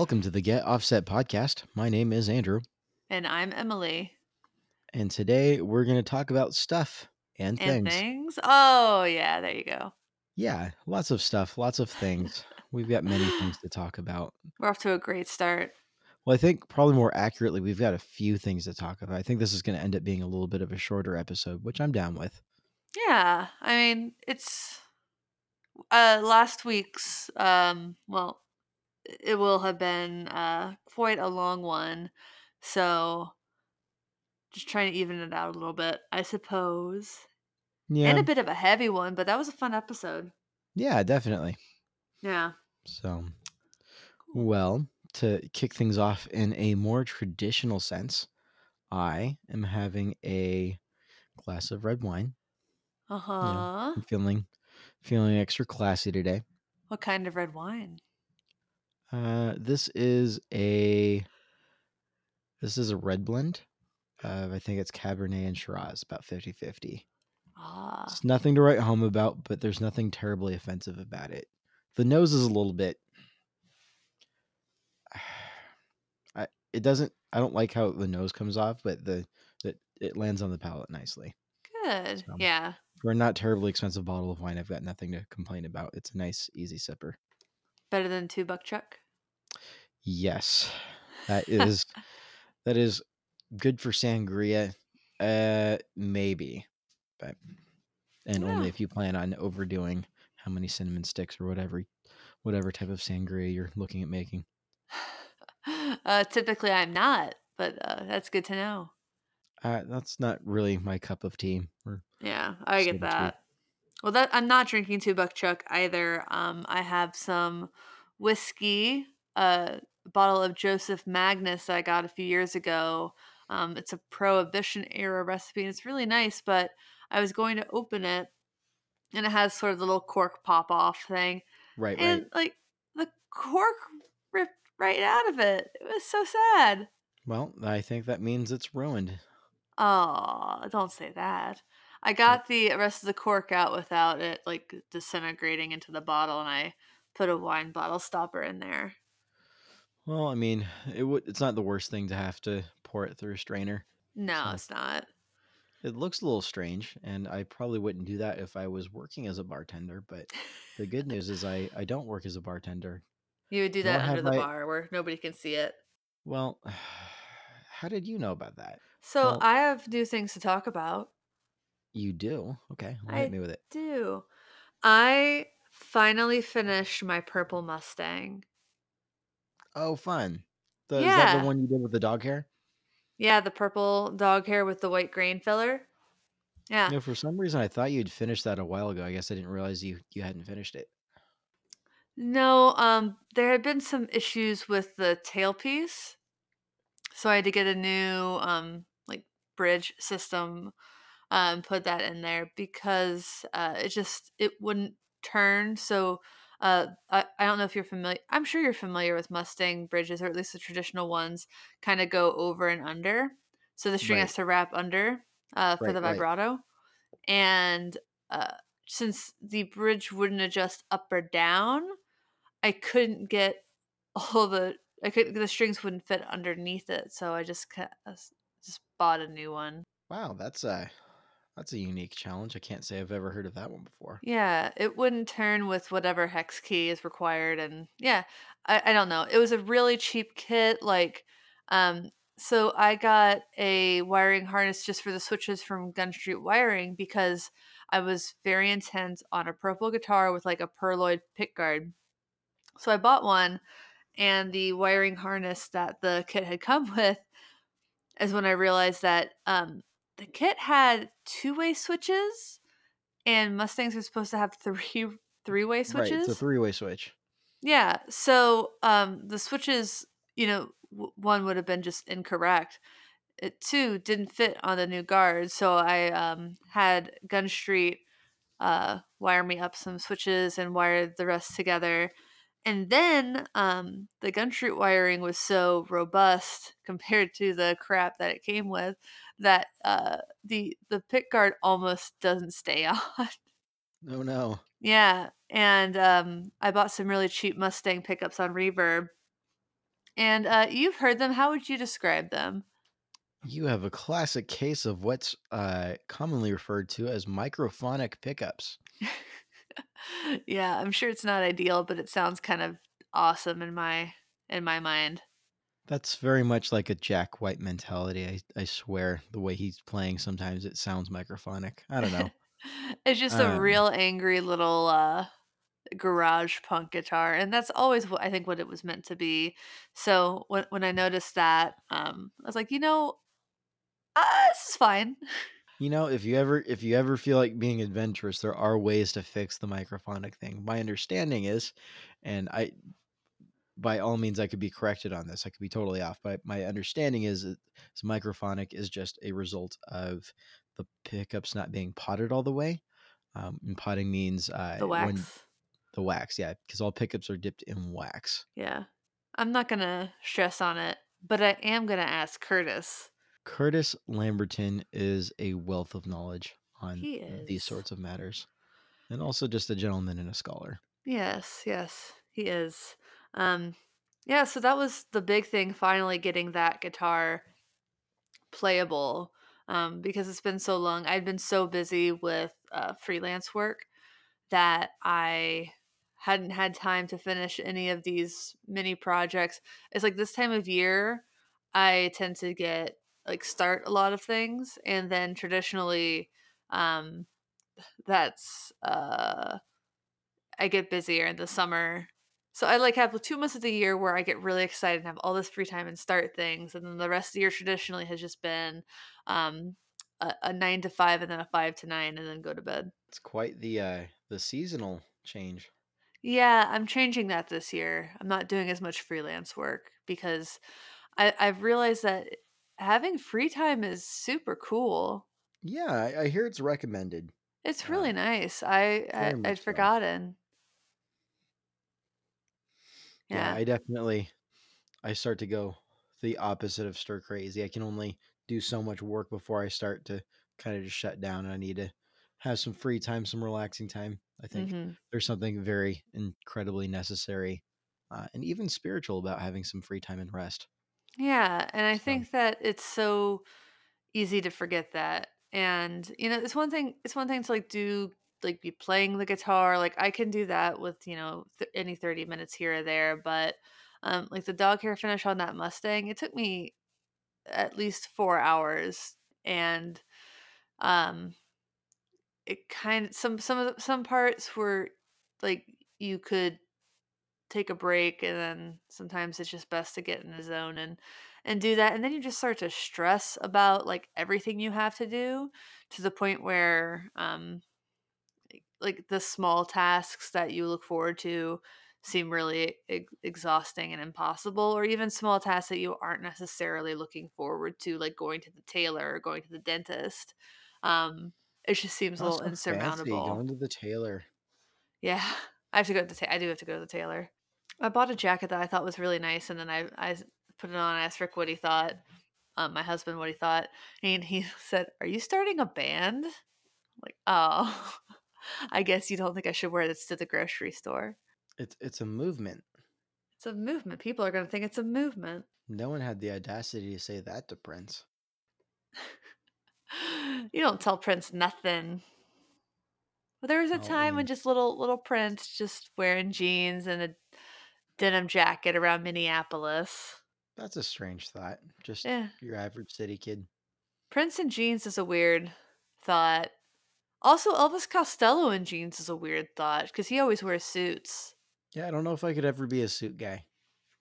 Welcome to the Get Offset podcast. My name is Andrew, And I'm Emily. and today we're going to talk about stuff and, And things. things. Oh, yeah, there you go. Yeah, lots of stuff, lots of things. We've got many things to talk about. We're off to a great start. Well, I think probably more accurately, we've got a few things to talk about. I think this is going to end up being a little bit of a shorter episode, which I'm down with. Yeah, I mean, it's uh last week's um well, it will have been uh quite a long one. So just trying to even it out a little bit, I suppose. Yeah, And a bit of a heavy one, but that was a fun episode. yeah, definitely. Yeah. So, well, to kick things off in a more traditional sense, I am having a glass of red wine. Uh-huh. I'm feeling feeling extra classy today. What kind of red wine? Uh, this is a this is a red blend. Of, I think it's Cabernet and Shiraz, about 50-50. Ah. It's nothing to write home about, but there's nothing terribly offensive about it. The nose is a little bit. I it doesn't. I don't like how the nose comes off, but the it, it lands on the palate nicely. Good. So- Yeah. For a not terribly expensive bottle of wine, I've got nothing to complain about. It's a nice, easy sipper. Better than two buck chuck. Yes, that is that is good for sangria. Uh, maybe, but and only if you plan on overdoing how many cinnamon sticks or whatever, whatever type of sangria you're looking at making. uh, typically, I'm not, but uh, that's good to know. Uh, that's not really my cup of tea. Yeah, I get that. Well, that I'm not drinking two buck chuck either. Um, I have some whiskey, a bottle of Joseph Magnus that I got a few years ago. Um, it's a Prohibition era recipe, and it's really nice. But I was going to open it, and it has sort of the little cork pop off thing, right, and right. like the cork ripped right out of it. It was so sad. Well, I think that means it's ruined. Oh, don't say that. I got the rest of the cork out without it like disintegrating into the bottle, and I put a wine bottle stopper in there. Well, I mean, it would. It's not the worst thing to have to pour it through a strainer. No, So- it's not. It looks a little strange, and I probably wouldn't do that if I was working as a bartender. But the good news is, I I don't work as a bartender. You would do Nor that under the I- bar where nobody can see it. Well, how did you know about that? So Well- I have new things to talk about. You do? Okay, well, I hit me with it. Do I finally finished my purple Mustang? Oh, fun. The, Is that Yeah. the one you did with the dog hair? Yeah, the purple dog hair with the white grain filler. Yeah. No, for some reason I thought you'd finished that a while ago. I guess I didn't realize you you hadn't finished it. No, um, there had been some issues with the tailpiece, so I had to get a new um like bridge system, um, put that in there because uh, it just it wouldn't turn. So uh, I I don't know if you're familiar. I'm sure you're familiar with Mustang bridges, or at least the traditional ones, kind of go over and under. So the string Right. has to wrap under uh, for Right, the right. vibrato, and uh, since the bridge wouldn't adjust up or down, I couldn't get all the I could the strings wouldn't fit underneath it, so I just uh, just bought a new one. Wow, that's a that's a unique challenge. I can't say I've ever heard of that one before. Yeah, it wouldn't turn with whatever hex key is required, and yeah, I, I don't know. It was a really cheap kit, like, um, so I got a wiring harness just for the switches from Gun Street Wiring because I was very intent on a purple guitar with like a pearloid pickguard. So I bought one, and the wiring harness that the kit had come with is when I realized that um, the kit had two way switches, and Mustangs are supposed to have three three way Right, switches. it's a three-way switch. Yeah. So um, the switches, you know, w- one would have been just incorrect. It two didn't fit on the new guard, so I um, had Gun Street uh, wire me up some switches and wired the rest together. And then um, the Gun Street wiring was so robust compared to the crap that it came with that uh, the the pick guard almost doesn't stay on. Oh no. Yeah, and um, I bought some really cheap Mustang pickups on Reverb, and, uh, you've heard them, how would you describe them? You have a classic case of what's, uh, commonly referred to as microphonic pickups. Yeah, I'm sure it's not ideal, but it sounds kind of awesome in my in my mind. That's very much like a Jack White mentality, I I swear, the way he's playing, sometimes it sounds microphonic. I don't know. It's just a Um real angry little, uh, garage punk guitar, and that's always what I think what it was meant to be. So, when when I noticed that, um, I was like, "You know, uh, this is fine." You know, if you ever if you ever feel like being adventurous, there are ways to fix the microphonic thing. My understanding is, and I by all means, I could be corrected on this. I could be totally off, but my understanding is that microphonic is just a result of the pickups not being potted all the way. Um, and potting means, uh, The when wax. the wax, yeah, 'cause all pickups are dipped in wax. Yeah. I'm not gonna stress on it, but I am gonna ask Curtis. Curtis Lamberton is a wealth of knowledge on these sorts of matters, and also just a gentleman and a scholar. Yes, yes, he is. Um, yeah, so that was the big thing, finally getting that guitar playable, um, because it's been so long. I've been so busy with, uh, freelance work that I hadn't had time to finish any of these mini projects. It's like this time of year, I tend to get like, start a lot of things, and then traditionally, um, that's, uh I get busier in the summer. So I, like, have 2 months of the year where I get really excited and have all this free time and start things, and then the rest of the year traditionally has just been, um, a a 9 to 5 and then a 5 to 9 and then go to bed. It's quite the, uh the seasonal change. Yeah, I'm changing that this year. I'm not doing as much freelance work because I I've realized that having free time is super cool. Yeah, I I hear it's recommended. It's Uh really nice. I I so. forgotten. Yeah, Yeah. I definitely I start to go the opposite of stir crazy. I can only do so much work before I start to kinda just shut down, and I need to have some free time, some relaxing time. I think Mhm. there's something very incredibly necessary, uh, and even spiritual about having some free time and rest. Yeah, and I So think that it's so easy to forget that, and, you know, it's one thing it's one thing to, like, do like, be playing the guitar, like, I can do that with, you know, th any 30 minutes here or there, but, um, like, the dog hair finish on that Mustang, it took me at least 4 hours, and, um it kind of some some of the some parts were, like, you could take a break, and then sometimes it's just best to get in the zone and and do that, and then you just start to stress about, like, everything you have to do to the point where, um, like the small tasks that you look forward to seem really ex exhausting and impossible, or even small tasks that you aren't necessarily looking forward to, like going to the tailor or going to the dentist. Um, it just seems a little so fancy, insurmountable. going to the tailor. Yeah. I have to go to the ta I do have to go to the tailor. I bought a jacket that I thought was really nice, and then I I put it on, I asked Rick what he thought, um, my husband what he thought, and he said, "Are you starting a band?" Like, "Oh, I guess you don't think I should wear this to the grocery store." It's it's a movement. It's a movement, people are gonna think it's a movement. No one had the audacity to say that to Prince. You don't tell Prince nothing. But there was a time when just little little Prince just wearing jeans and a denim jacket around Minneapolis. That's a strange thought. Just Yeah. your average city kid. Prince in jeans is a weird thought. Also, Elvis Costello in jeans is a weird thought because he always wears suits. Yeah, I don't know if I could ever be a suit guy.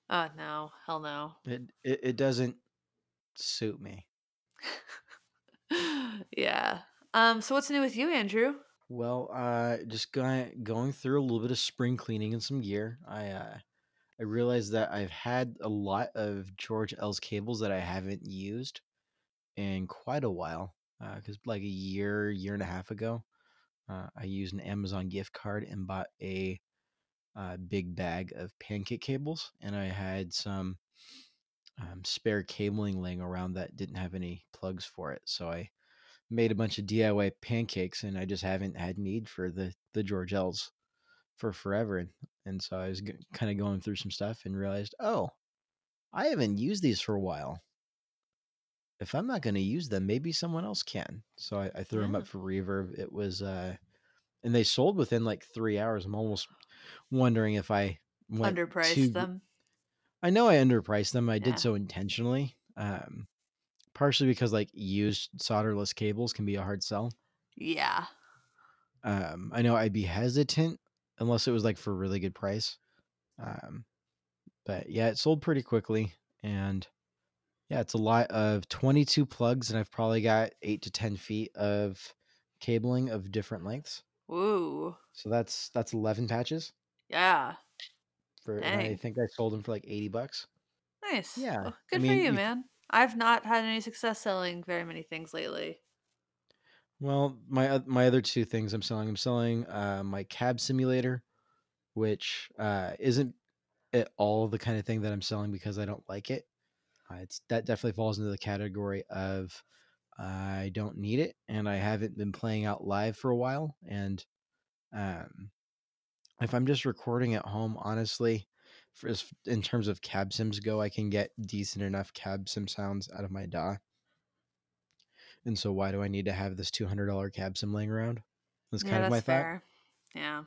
Uh, no. Hell no. It it it doesn't suit me. Yeah. Um, so what's new with you, Andrew? Well, uh, just goi going through a little bit of spring cleaning and some gear. I, uh, I realized that I've had a lot of George L's cables that I haven't used in quite a while, uh, 'cause, like, a year, year and a half ago, uh, I used an Amazon gift card and bought a, uh, big bag of pancake cables, and I had some, um, spare cabling laying around that didn't have any plugs for it, so I made a bunch of DIY pancakes, and I just haven't had need for the the George L's for forever, and and so I was g kinda going through some stuff and realized, "Oh" I haven't used these for a while. If I'm not going to use them, maybe someone else can. So I, I threw them up for reverb. It was, uh, and they sold within like three hours. I'm almost wondering if I went Underpriced too. them. I know I underpriced them. I did so intentionally. Um, partially because like used solderless cables can be a hard sell. Yeah. Um, I know I'd be hesitant unless it was like for a really good price. Um, but yeah, it sold pretty quickly, and yeah, it's a lot of 22 plugs, and I've probably got eight to 10 feet of cabling of different lengths. Woo. So that's that's 11 patches Yeah. for, and I think I sold them for like 80 bucks. Nice. Yeah, Well, I good for mean, you, you man. I've not had any success selling very many things lately. Well, my my other two things I'm selling, I'm selling uh, my cab simulator, which uh, isn't at all the kind of thing that I'm selling because I don't like it. Uh, it's that definitely falls into the category of I don't need it, and I haven't been playing out live for a while. And um, if I'm just recording at home, honestly, for in terms of cab sims go, I can get decent enough cab sim sounds out of my DAW. And so, why do I need to have this two hundred dollar cab sim laying around? That's Yeah, kind of my that's thought. Yeah.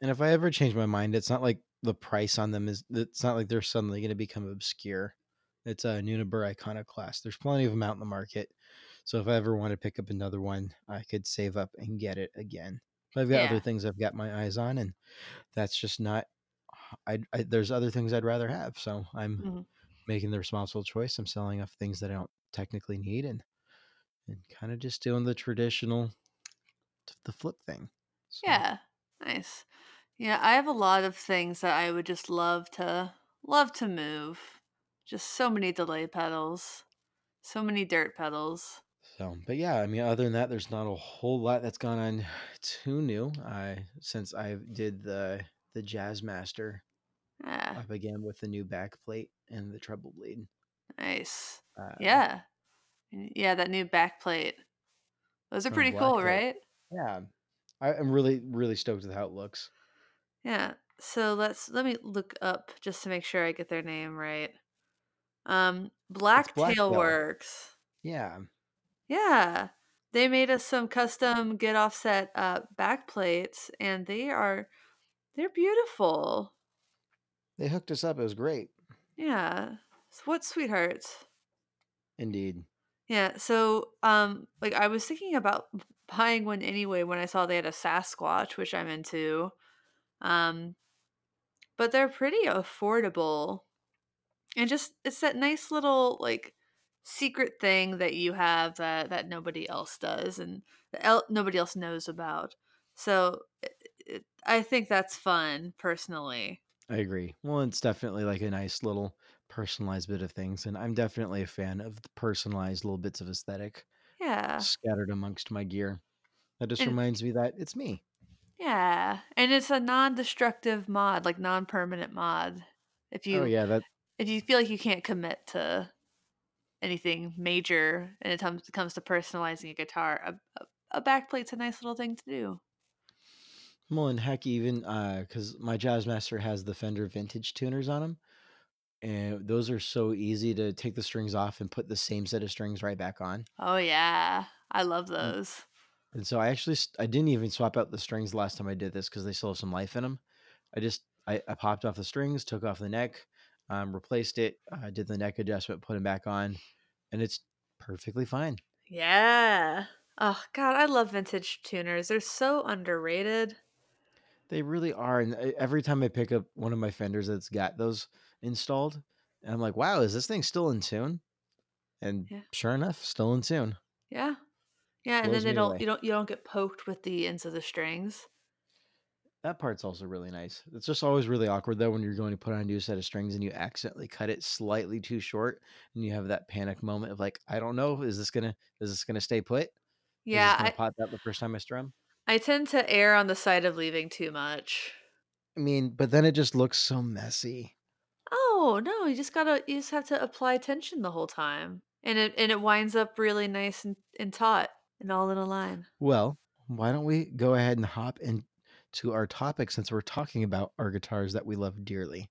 And if I ever change my mind, it's not like the price on them is. It's not like they're suddenly going to become obscure. It's a Nunabur Iconoclast. There's plenty of them out in the market. So if I ever want to pick up another one, I could save up and get it again. But I've got other things I've got my eyes on, and that's just not. I, I there's other things I'd rather have. So I'm Mhm. making the responsible choice. I'm selling off things that I don't technically need, and and kind of just doing the traditional, the flip thing. So, Yeah. Nice. Yeah, I have a lot of things that I would just love to love to move. Just so many delay pedals. So many dirt pedals. So, but yeah, I mean, other than that, there's not a whole lot that's gone on too new. I since I did the the Jazz Master Yeah. up again with the new back plate and the treble bleed. Nice. Uh, Yeah. Yeah, that new backplate. Those are pretty cool, that- right? Yeah, I, I'm really really stoked with how it looks. Yeah. So let's let me look up just to make sure I get their name right. Um Blacktail Blacktail. Works. Yeah, Yeah. They made us some custom get offset uh back plates and they are they're beautiful. they hooked us up. It was great, Yeah. What sweethearts? indeed. Yeah, so um like I was thinking about buying one anyway when I saw they had a Sasquatch, which I'm into. Um but they're pretty affordable. And just it's that nice little like secret thing that you have that that nobody else does and el- nobody else knows about. So it, it, I think that's fun personally. I agree. Well, it's definitely like a nice little personalized bit of things, and I'm definitely a fan of the personalized little bits of aesthetic Yeah. scattered amongst my gear. That just And reminds me that it's me. yeah, and it's a non-destructive mod, like non-permanent mod. If you Oh you yeah, that if you feel like you can't commit to anything major and it comes comes to personalizing a guitar, a, a, a backplate's a nice little thing to do. well, and heck, even uh, because my Jazzmaster has the Fender vintage tuners on them, and those are so easy to take the strings off and put the same set of strings right back on. Oh yeah, I love those. and so I actually I didn't even swap out the strings the last time I did this because they still have some life in them. I just I, I popped off the strings, took off the neck, um, replaced it, uh, did the neck adjustment, put them back on, and it's perfectly fine. Yeah. Oh god, I love vintage tuners. They're so underrated. They really are, and every time I pick up one of my Fenders that's got those installed, and I'm like, wow, is this thing still in tune? And Yeah. sure enough, still in tune. Yeah. Yeah, and then they don't away. you don't you don't get poked with the ends of the strings. That part's also really nice. It's just always really awkward though when you're going to put on a new set of strings and you accidentally cut it slightly too short, and you have that panic moment of like, I don't know, is this gonna is this gonna stay put? Is this Yeah, I pop out the first time I strum? I tend to err on the side of leaving too much. I mean, but then it just looks so messy. Oh, no, you just gotta you just have to apply tension the whole time. And it and it winds up really nice and, and taut and all in a line. Well, why don't we go ahead and hop into our topic since we're talking about our guitars that we love dearly?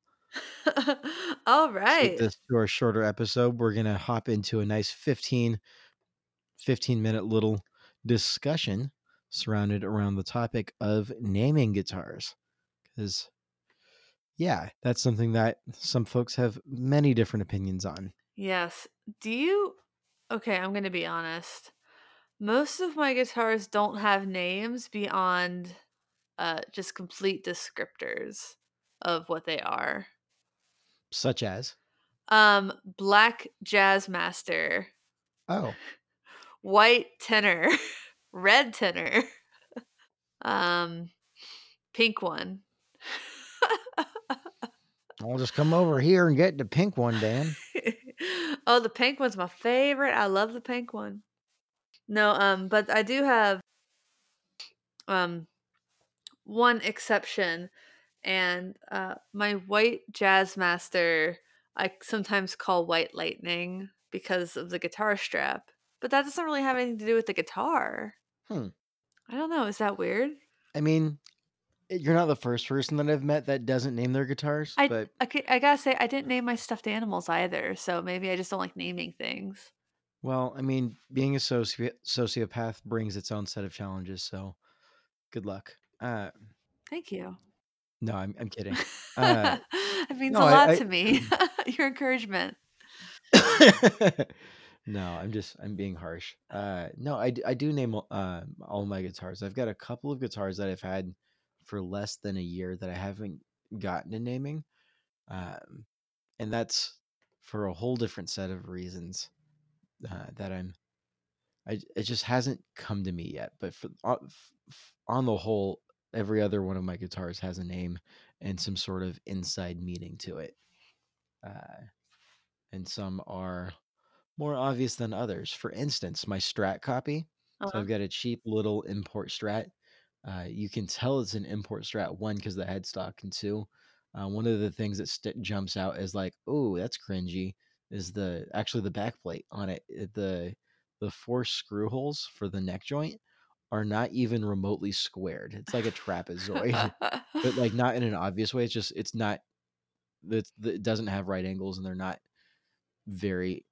all right. Let's keep right. this to our shorter episode. We're gonna hop into a nice 15, 15 minute little discussion surrounded around the topic of naming guitars. Because yeah, that's something that some folks have many different opinions on. Yes. Do you Okay, I'm going to be honest. Most of my guitars don't have names beyond uh just complete descriptors of what they are. Such as Um black jazz master, oh, white tenor, red tenor, um pink one. I'll just come over here and get the pink one, Dan. oh, the pink one's my favorite. I love the pink one. No, um, but I do have um one exception, and uh, my white jazz master I sometimes call white lightning because of the guitar strap, but that doesn't really have anything to do with the guitar. Hmm. I don't know. Is that weird? I mean, you're not the first person that I've met that doesn't name their guitars, I but I, I gotta say I didn't name my stuffed animals either, so maybe I just don't like naming things. well, I mean, being a soci- sociopath brings its own set of challenges, so good luck. Uh, Thank you. no, I'm I'm kidding. Uh, it means no, a lot I, to me. Your encouragement. No, I'm just I'm being harsh. Uh, no, I do name uh, all my guitars. I've got a couple of guitars that I've had for less than a year that I haven't gotten to naming, um, and that's for a whole different set of reasons uh, that I'm I it just hasn't come to me yet. But for on, f- on the whole, every other one of my guitars has a name and some sort of inside meaning to it. Uh, and some are more obvious than others. For instance, my Strat copy. So Uh-huh. I've got a cheap little import Strat. Uh, you can tell it's an import Strat one because the headstock, and two, uh, one of the things that st- jumps out is like, oh, that's cringy. Is the actually the backplate on it? The the four screw holes for the neck joint are not even remotely squared. It's like a trapezoid, but like not in an obvious way. It's just it's not. It's, it doesn't have right angles, and they're not very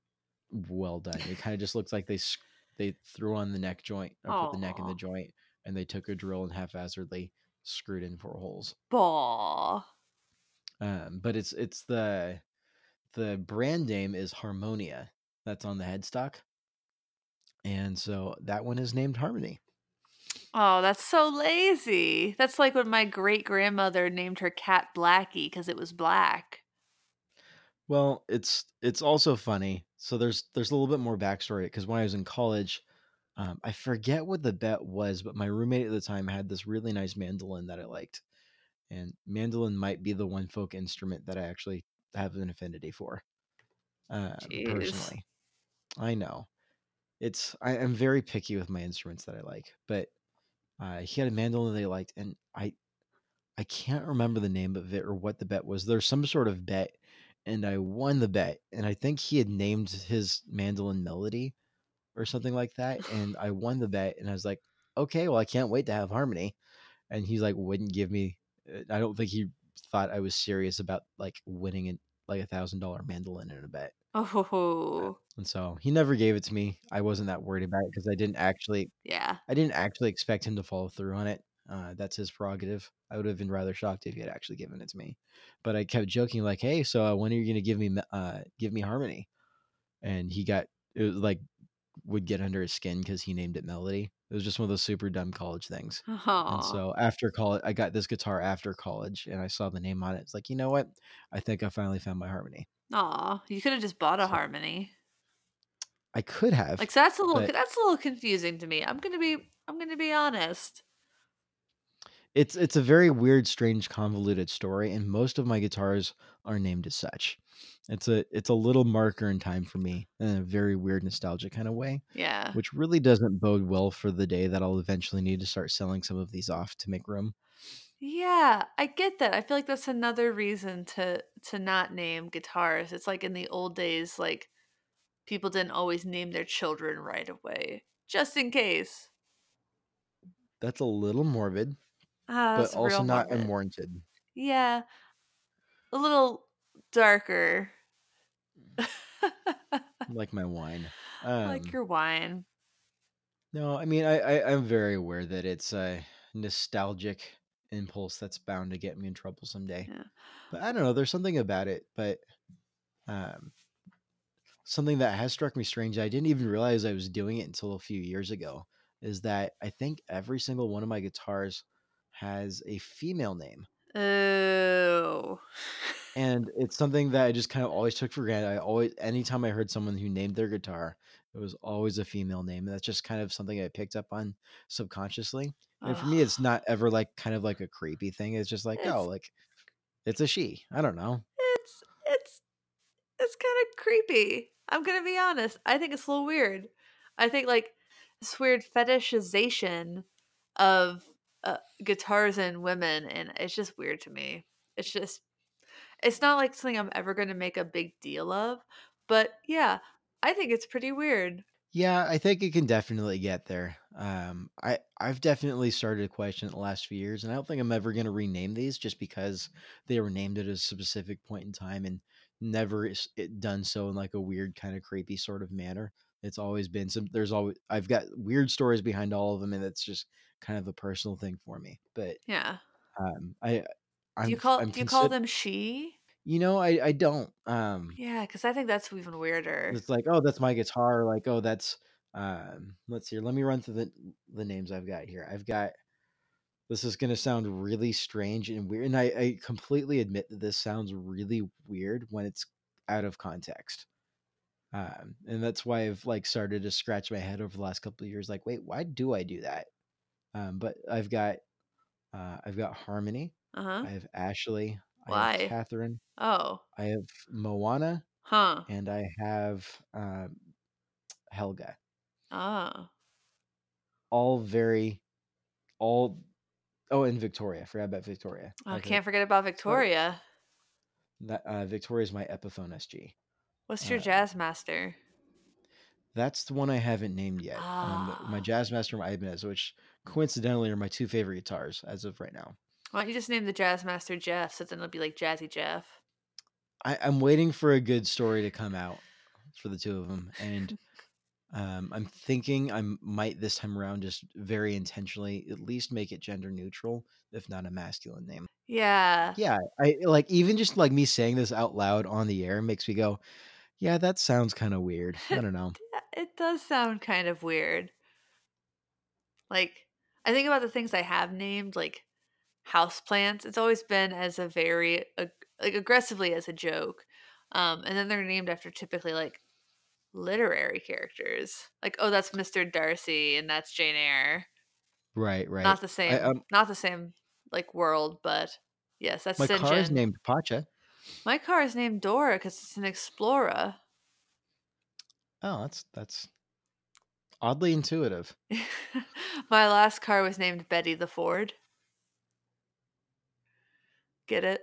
well done. It kind of just looks like they s- they threw on the neck joint or put the neck in the joint, and they took a drill and haphazardly screwed in four holes. Baw. Um, but it's it's the the brand name is Harmonia. That's on the headstock, and so that one is named Harmony. Oh, that's so lazy. That's like when my great grandmother named her cat Blackie because it was black. Well, it's it's also funny. So there's there's a little bit more backstory because when I was in college, um, I forget what the bet was, but my roommate at the time had this really nice mandolin that I liked, and mandolin might be the one folk instrument that I actually have an affinity for. Jeez. personally, I know it's I am very picky with my instruments that I like, but uh, he had a mandolin that he liked, and I I can't remember the name of it or what the bet was. There's some sort of bet, and I won the bet, and I think he had named his mandolin Melody or something like that, and I won the bet, and I was like, okay, well, I can't wait to have harmony, and he's like, wouldn't give me. uh, I don't think he thought I was serious about like winning it like a thousand dollar mandolin in a bet, uh, Oh, and so he never gave it to me. I wasn't that worried about it because I didn't actually yeah. I didn't actually expect him to follow through on it. Uh, that's his prerogative. I would have been rather shocked if he had actually given it to me. But I kept joking like, "Hey, so uh, when are you going to give me me- uh, give me harmony?" And he got it was like would get under his skin because he named it Melody. It was just one of those super dumb college things. And so after college, I got this guitar after college, and I saw the name on it. It's like, you know what? I think I finally found my harmony. Aw. You could have just bought a So harmony. I could have, Like so that's a little but that's a little confusing to me. I'm gonna be I'm gonna be honest. It's it's a very weird, strange, convoluted story, and most of my guitars are named as such. It's a it's a little marker in time for me in a very weird, nostalgic kind of way, Yeah. which really doesn't bode well for the day that I'll eventually need to start selling some of these off to make room. Yeah, I get that. I feel like that's another reason to to not name guitars. It's like in the old days, like people didn't always name their children right away, just in case. That's a little morbid, Ah, but that's also real not morbid. unwarranted. Yeah, a little darker. like my wine. like Um, your wine. no, I mean I, I I'm very aware that it's a nostalgic impulse that's bound to get me in trouble someday. Yeah. But I don't know. There's something about it. But um, something that has struck me strange. I didn't even realize I was doing it until a few years ago. Is that I think every single one of my guitars has a female name. Oh. and it's something that I just kind of always took for granted. I always, anytime I heard someone who named their guitar, it was always a female name. And that's just kind of something I picked up on subconsciously. And for me, it's not ever like kind of like a creepy thing. It's just like, oh, like it's a she. I don't know. It's it's it's kind of creepy. I'm gonna be honest. I think it's a little weird. I think like this weird fetishization of uh, guitars and women, and it's just weird to me. It's just it's not like something I'm ever gonna make a big deal of, but yeah, I think it's pretty weird. Yeah, I think it can definitely get there. Um, I I've definitely started to question it the last few years, and I don't think I'm ever going to rename these just because they were named at a specific point in time and never is it done so in like a weird kind of creepy sort of manner. It's always been some. There's always I've got weird stories behind all of them, and it's just kind of a personal thing for me. But Yeah. um, I I'm Do you call I'm do you call them she? You know, I I don't. Um, Yeah, because I think that's even weirder. It's like, "Oh, that's my guitar," like, "Oh, that's" um, let's see, let me run through the the names I've got here. I've got this is gonna sound really strange and weird, and I I completely admit that this sounds really weird when it's out of context. Um, and that's why I've, like, started to scratch my head over the last couple of years, like, "Wait, why do I do that?" Um, but I've got, uh, I've got Harmony, Uh huh. I have Ashley, I have Why? Catherine, Oh. I have Moana, Huh. and I have, um, Helga. Ah. all very all oh and victoria I forgot about victoria Oh, Okay. can't forget about Victoria. that uh victoria's my epiphone sg What's your uh, jazz master? that's the one i haven't named yet um my Ah. jazz master my ibanez which coincidentally are my two favorite guitars as of right now Why don't you just name the jazz master Jeff, so then it'll be like Jazzy Jeff. I, i'm waiting for a good story to come out for the two of them and um i'm thinking i might this time around just very intentionally at least make it gender neutral if not a masculine name Yeah. Yeah, I like even just like me saying this out loud on the air makes me go, yeah, that sounds kind of weird. I don't know. It does sound kind of weird. Like, I think about the things I have named, like houseplants. It's always been as a very ag- like aggressively as a joke. Um, and then they're named after typically like literary characters. Like, oh, that's Mr. Darcy and that's Jane Eyre. Right, right. Not the I, same, um, not the same like world, but yes, that's my St. car is named Pacha. My car is named Dora because it's an Explorer. Oh, that's that's oddly intuitive. My last car was named Betty the Ford. Get it?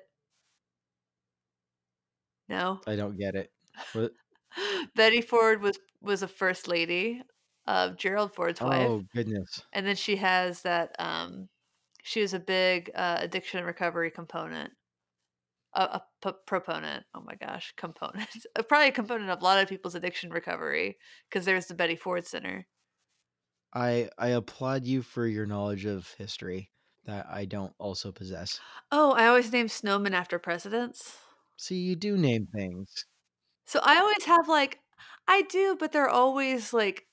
No. I don't get it. What? Betty Ford was was a first lady of Gerald Ford's wife, Oh goodness. and then she has that. Um, she was a big uh, addiction recovery component, a, a p- proponent. Oh my gosh, component. Probably a component of a lot of people's addiction recovery because there's the Betty Ford Center. I I applaud you for your knowledge of history that I don't also possess. Oh, I always name snowmen after presidents. See, you do name things. So I always have like I do, but they're always like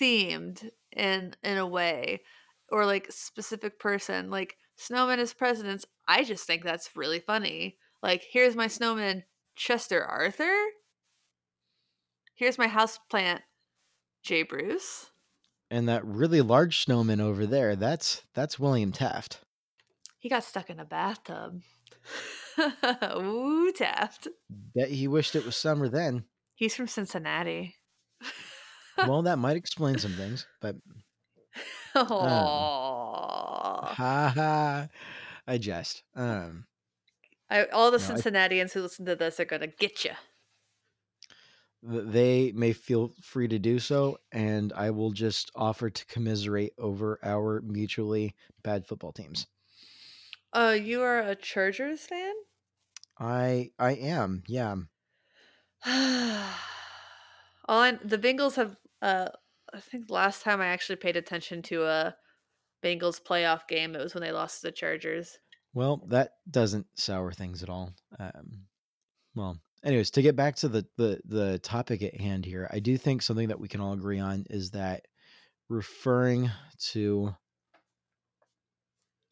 themed in in a way or like specific person like snowman as presidents i just think that's really funny like here's my snowman chester arthur here's my houseplant jay bruce And that really large snowman over there, that's that's William Taft. he got stuck in a bathtub ooh taft Bet he wished it was summer then. he's from cincinnati Well, that might explain some things, but Aww. ha ha. I jest. Um, I, all the No, I- cincinnatians who listen to this are gonna get you they may feel free to do so, and I will just offer to commiserate over our mutually bad football teams. uh you are a chargers fan I I am, yeah. All I the Bengals have, uh I think last time I actually paid attention to a Bengals playoff game, it was when they lost to the Chargers. Well, that doesn't sour things at all. Um, well, anyways, to get back to the the the topic at hand here, I do think something that we can all agree on is that referring to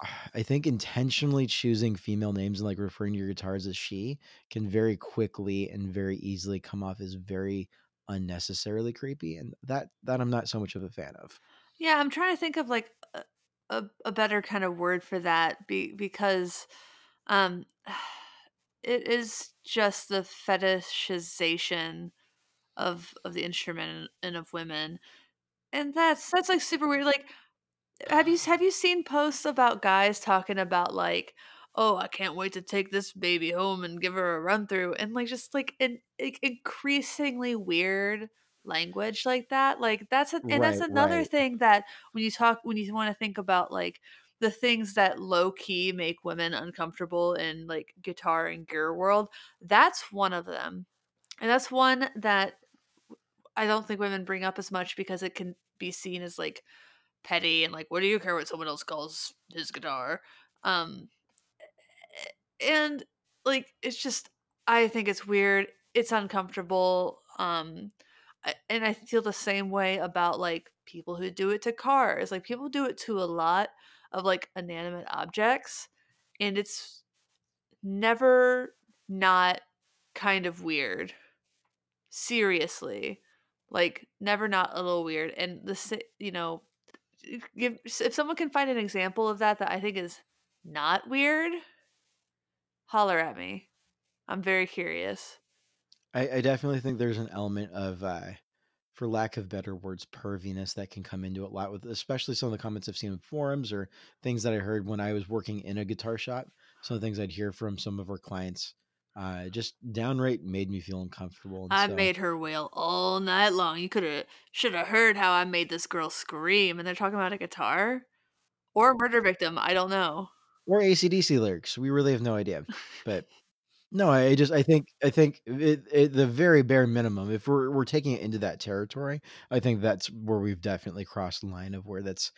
I think intentionally choosing female names and like referring to your guitars as she can very quickly and very easily come off as very unnecessarily creepy, and that that I'm not so much of a fan of. Yeah, I'm trying to think of like a a, better kind of word for that be, because um it is just the fetishization of of the instrument and of women. And that's that's like super weird. Like have you have you seen posts about guys talking about like, "Oh, I can't wait to take this baby home and give her a run through," and like just like an like, increasingly weird language like that. Like that's a, and that's another right. thing that when you talk when you want to think about like the things that low key make women uncomfortable in like guitar and gear world, that's one of them. And that's one that I don't think women bring up as much because it can be seen as like petty and like what do you care what someone else calls his guitar um and like it's just i think it's weird it's uncomfortable um and i feel the same way about like people who do it to cars like people do it to a lot of like inanimate objects and it's never not kind of weird seriously like never not a little weird and the you know give if someone can find an example of that that I think is not weird, holler at me. I'm very curious. I, I definitely think there's an element of, uh, for lack of better words, perviness that can come into it a lot with, especially some of the comments I've seen in forums or things that I heard when I was working in a guitar shop. Some of the things I'd hear from some of our clients, uh, just downright made me feel uncomfortable. And I so, made her wail all night long. You could have should have heard how I made this girl scream and they're talking about a guitar or a murder victim, I don't know. or ACDC lyrics, we really have no idea. But no, I just I think I think it, it, the very bare minimum, if we're we're taking it into that territory, I think that's where we've definitely crossed the line of where that's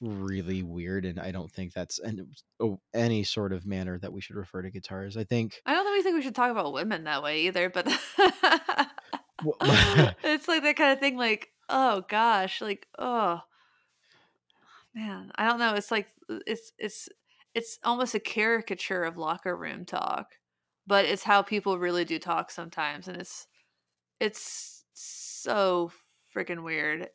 really weird, and I don't think that's an, oh, any sort of manner that we should refer to guitars. I think I don't really think we should talk about women that way either, but it's like that kind of thing like, oh gosh, like, oh Man, I don't know, it's like uh, it's it's it's almost a caricature of locker room talk, but it's how people really do talk sometimes, and it's it's so freaking weird.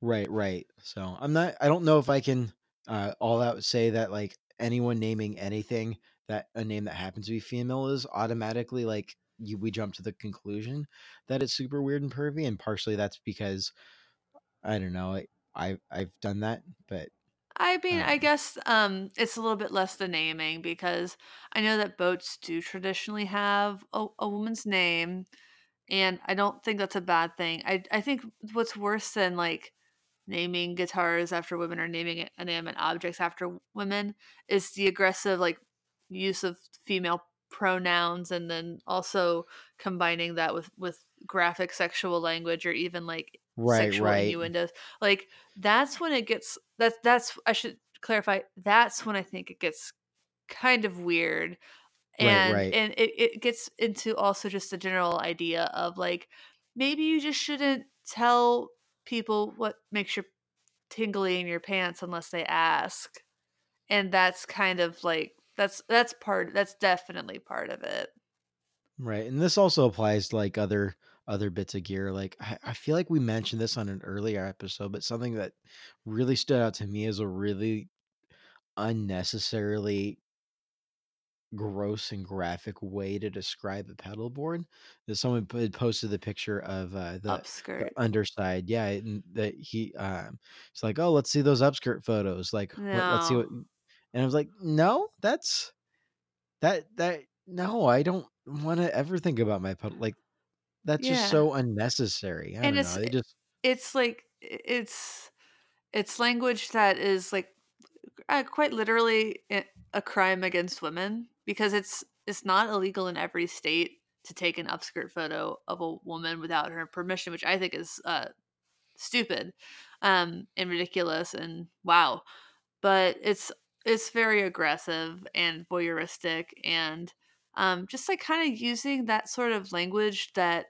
right, right. So I'm not. I don't know if I can uh, all out say that like anyone naming anything that a name that happens to be female is automatically like you, we jump to the conclusion that it's super weird and pervy, and partially that's because I don't know. I, I I've done that, but I mean, I guess um, it's a little bit less the naming because I know that boats do traditionally have a, a woman's name, and I don't think that's a bad thing. I I think what's worse than like naming guitars after women or naming inanimate objects after women is the aggressive like use of female pronouns and then also combining that with with graphic sexual language or even like right, sexual right, innuendos like that's when it gets that's that's i should clarify that's when i think it gets kind of weird and right, and it, it gets into also just the general idea of like maybe you just shouldn't tell people what makes you tingly in your pants unless they ask. And that's kind of like that's that's part that's definitely part of it. right. And this also applies to like other other bits of gear. Like I, I feel like we mentioned this on an earlier episode, but something that really stood out to me as a really unnecessarily gross and graphic way to describe a pedal board is someone posted the picture of uh, the the underside. Yeah, and that he um, it's like, oh, let's see those upskirt photos. Like, what? Let's see what. And I was like, no, that's That that no, I don't wanna ever think about my pedal like, that's just so unnecessary. I And don't know, it's it just it's like it's it's language that is like uh, quite literally a crime against women because it's it's not illegal in every state to take an upskirt photo of a woman without her permission, which I think is uh, stupid um, and ridiculous and wow. But it's it's very aggressive and voyeuristic and um, just like kind of using that sort of language that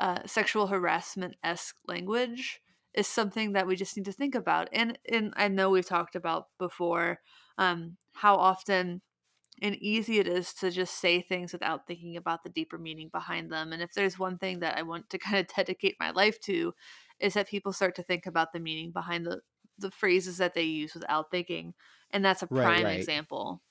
uh, sexual harassment esque language is something that we just need to think about. And and I know we've talked about before um, how often and easy it is to just say things without thinking about the deeper meaning behind them. And if there's one thing that I want to kind of dedicate my life to, is that people start to think about the meaning behind the the phrases that they use without thinking. And that's a prime right. example.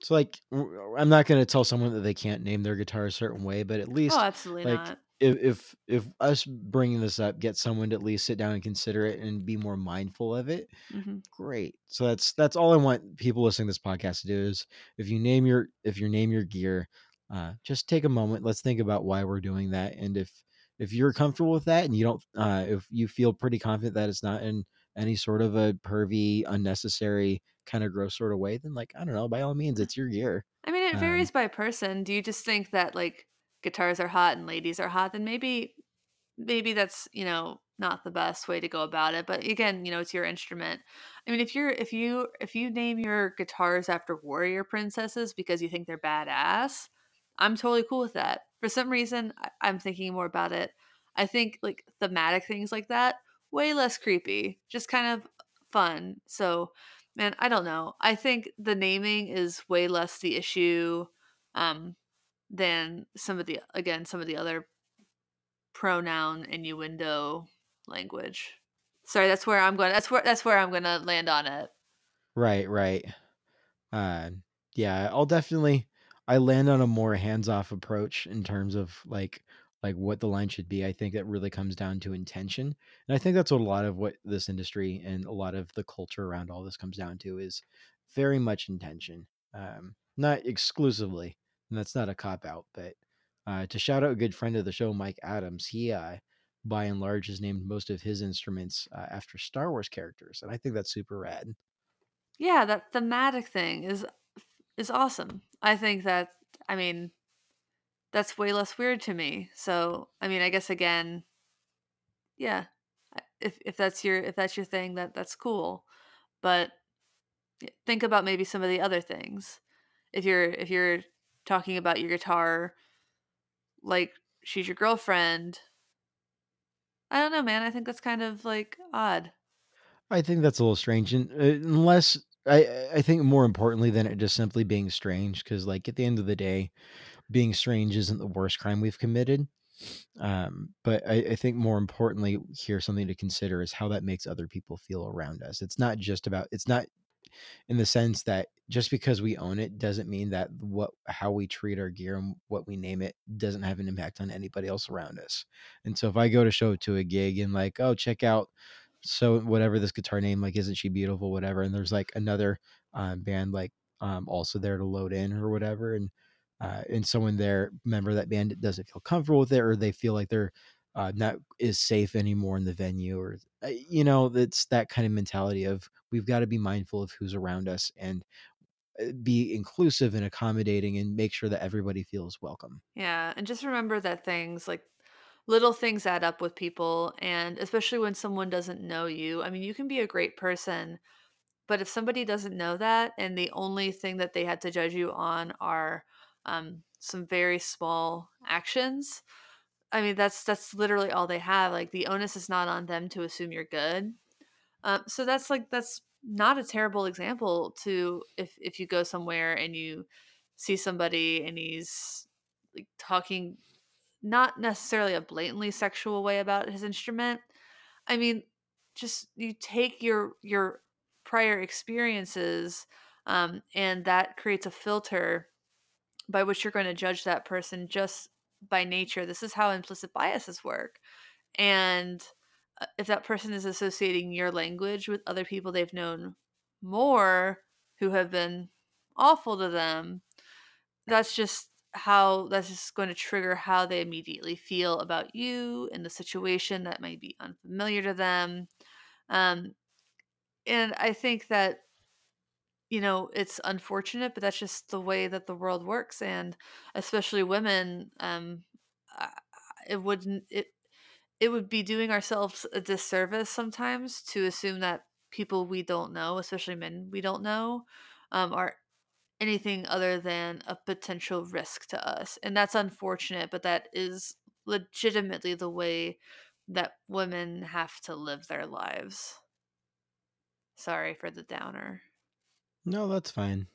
So, like, I'm not gonna tell someone that they can't name their guitar a certain way, but at least Oh, least, absolutely like, not. If if if us bringing this up gets someone to at least sit down and consider it and be more mindful of it, hmm great. So that's that's all I want people listening to this podcast to do is if you name your if you name your gear, uh, just take a moment. Let's think about why we're doing that, and if if you're comfortable with that, and you don't, uh, if you feel pretty confident that it's not in any sort of a pervy, unnecessary, kind of gross sort of way, then like I don't know, by all means, it's your gear. I mean, it varies Um, by person. Do you just think that like guitars are hot and ladies are hot? Then maybe maybe that's you know not the best way to go about it but again you know it's your instrument. I mean if you're if you if you name your guitars after warrior princesses because you think they're badass i'm totally cool with that. For some reason I, i'm thinking more about it. I think like thematic things like that way less creepy just kind of fun. So man i don't know. I think the naming is way less the issue um than some of the again some of the other pronoun innuendo language. Sorry, that's where I'm going that's where that's where I'm gonna land on it. right, right. Uh, yeah, I'll definitely I land on a more hands-off approach in terms of like like what the line should be. I think that really comes down to intention. And I think that's what a lot of what this industry and a lot of the culture around all this comes down to is very much intention. Um, not exclusively, and that's not a cop out, but uh, to shout out a good friend of the show, Mike Adams, he uh, by and large has named most of his instruments uh, after Star Wars characters, and I think that's super rad. Yeah, that thematic thing is is awesome. I think that I mean, that's way less weird to me. So, I mean, I guess again, yeah, if if that's your if that's your thing, that that's cool. But think about maybe some of the other things. If you're if you're talking about your guitar like she's your girlfriend, I don't know, man. I think that's kind of like odd. I think that's a little strange, and, uh, unless I I think more importantly than it just simply being strange, because like, at the end of the day, being strange isn't the worst crime we've committed, um, but I I think more importantly here, something to consider is how that makes other people feel around us. It's not just about it's not in the sense that just because we own it doesn't mean that what how we treat our gear and what we name it doesn't have an impact on anybody else around us. And so if I go to show to a gig and like, oh, check out so whatever this guitar name, like, isn't she beautiful, whatever, and there's like another um, band like um, also there to load in or whatever, and uh, and someone there member of that band doesn't feel comfortable with it or they feel like they're uh, not is safe anymore in the venue or uh, you know it's that kind of mentality of we've got to be mindful of who's around us and uh, be inclusive and accommodating and make sure that everybody feels welcome Yeah, and just remember that things like little things add up with people, and especially when someone doesn't know you. I mean, you can be a great person, but if somebody doesn't know that and the only thing that they had to judge you on are um, some very small actions, I mean, that's that's literally all they have. Like the onus is not on them to assume you're good. Um, so that's like that's not a terrible example to if if you go somewhere and you see somebody and he's like talking not necessarily a blatantly sexual way about his instrument. I mean, just you take your your prior experiences um, and that creates a filter by which you're going to judge that person just by nature. This is how implicit biases work. And uh, if that person is associating your language with other people they've known more who have been awful to them, that's just how that's just going to trigger how they immediately feel about you in the situation that might be unfamiliar to them. Um, and I think that you know, it's unfortunate, but that's just the way that the world works, and especially women, um, it wouldn't it it would be doing ourselves a disservice sometimes to assume that people we don't know, especially men we don't know, um, are anything other than a potential risk to us. And that's unfortunate, but that is legitimately the way that women have to live their lives. Sorry for the downer. No, that's fine.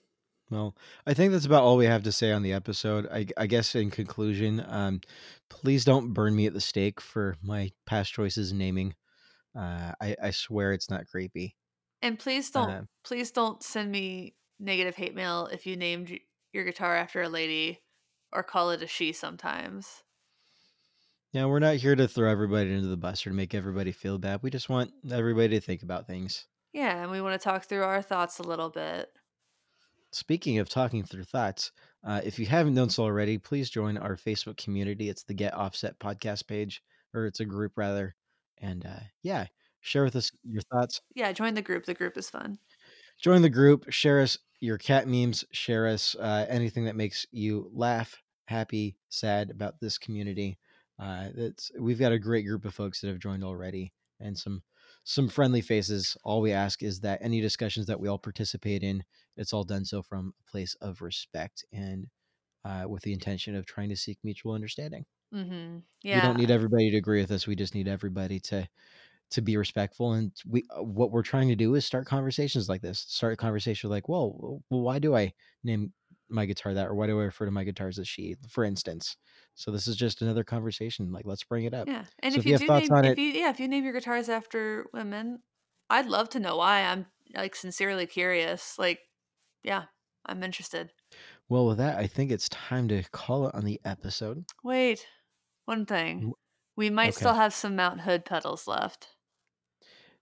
Well, I think that's about all we have to say on the episode. I, I guess in conclusion, um, please don't burn me at the stake for my past choices in naming. Uh, I, I swear it's not creepy. And please don't Uh, please don't send me negative hate mail if you named y- your guitar after a lady or call it a she sometimes. yeah, we're not here to throw everybody into the bus or to make everybody feel bad. We just want everybody to think about things. Yeah, and we want to talk through our thoughts a little bit. Speaking of talking through thoughts, uh, if you haven't done so already, please join our Facebook community. It's the Get Offset podcast page, or it's a group rather. And uh, yeah, share with us your thoughts. Yeah, join the group. The group is fun. Join the group. Share us your cat memes. Share us uh, anything that makes you laugh, happy, sad about this community. Uh, it's we've got a great group of folks that have joined already, and some some friendly faces. All we ask is that any discussions that we all participate in, it's all done so from a place of respect and uh, with the intention of trying to seek mutual understanding. Mhm. We don't need everybody to agree with us. We just need everybody to to be respectful and we uh, what we're trying to do is start conversations like this start a conversation like well, well why do i name my guitar that or why do i refer to my guitars as she for instance so this is just another conversation like let's bring it up Yeah, and so if if you have do thoughts name on if it you yeah, if you name your guitars after women, I'd love to know why. I'm, like, sincerely curious. Like, yeah, I'm interested. well with that i think it's time to call it on the episode Wait, one thing. We might okay still have some Mount Hood pedals left.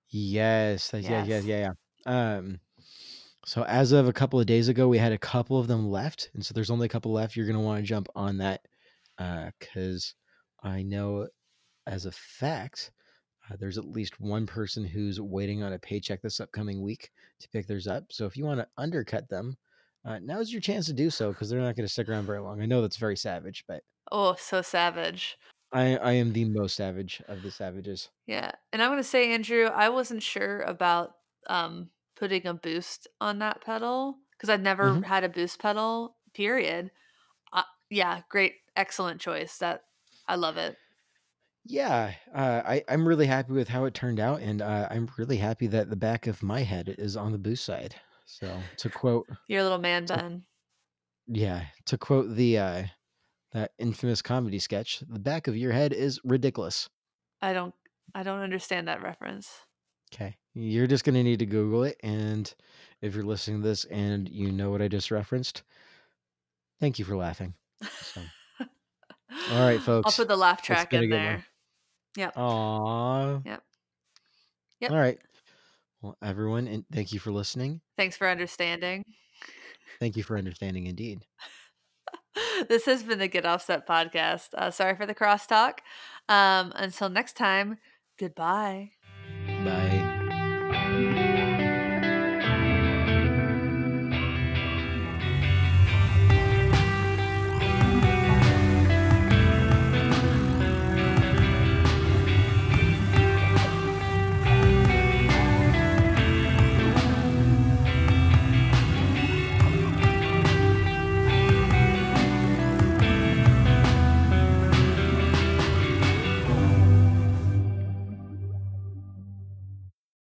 yes that- yeah yeah Yes. yeah yeah um so as of a couple of days ago we had a couple of them left and so there's only a couple left you're going to want to jump on that uh because i know as a fact, uh, there's at least one person who's waiting on a paycheck this upcoming week to pick theirs up. So if you want to undercut them, uh, now's your chance to do so because they're not going to stick around very long. I know that's very savage, but Oh, so savage. I, I am the most savage of the savages. Yeah, and I'm gonna say, Andrew, I wasn't sure about, um, putting a boost on that pedal because I'd never hmm had a boost pedal, period. Uh, yeah, great, excellent choice. That I love it. Yeah, uh, I, I'm really happy with how it turned out, and uh, I'm really happy that the back of my head is on the boost side. So to quote, Your little man to, bun. yeah, to quote the uh, that infamous comedy sketch, the back of your head is ridiculous. I don't I don't understand that reference. Okay. You're just going to need to Google it. And if you're listening to this and you know what I just referenced, thank you for laughing. So, all right, folks. I'll put the laugh track in good one. there. Yep. Aw. Yep. Yep. right. Well, everyone, and thank you for listening. Thanks for understanding. Thank you for understanding indeed. this has been the Get Offset podcast. Uh, sorry for the crosstalk. Um, until next time, goodbye. Bye.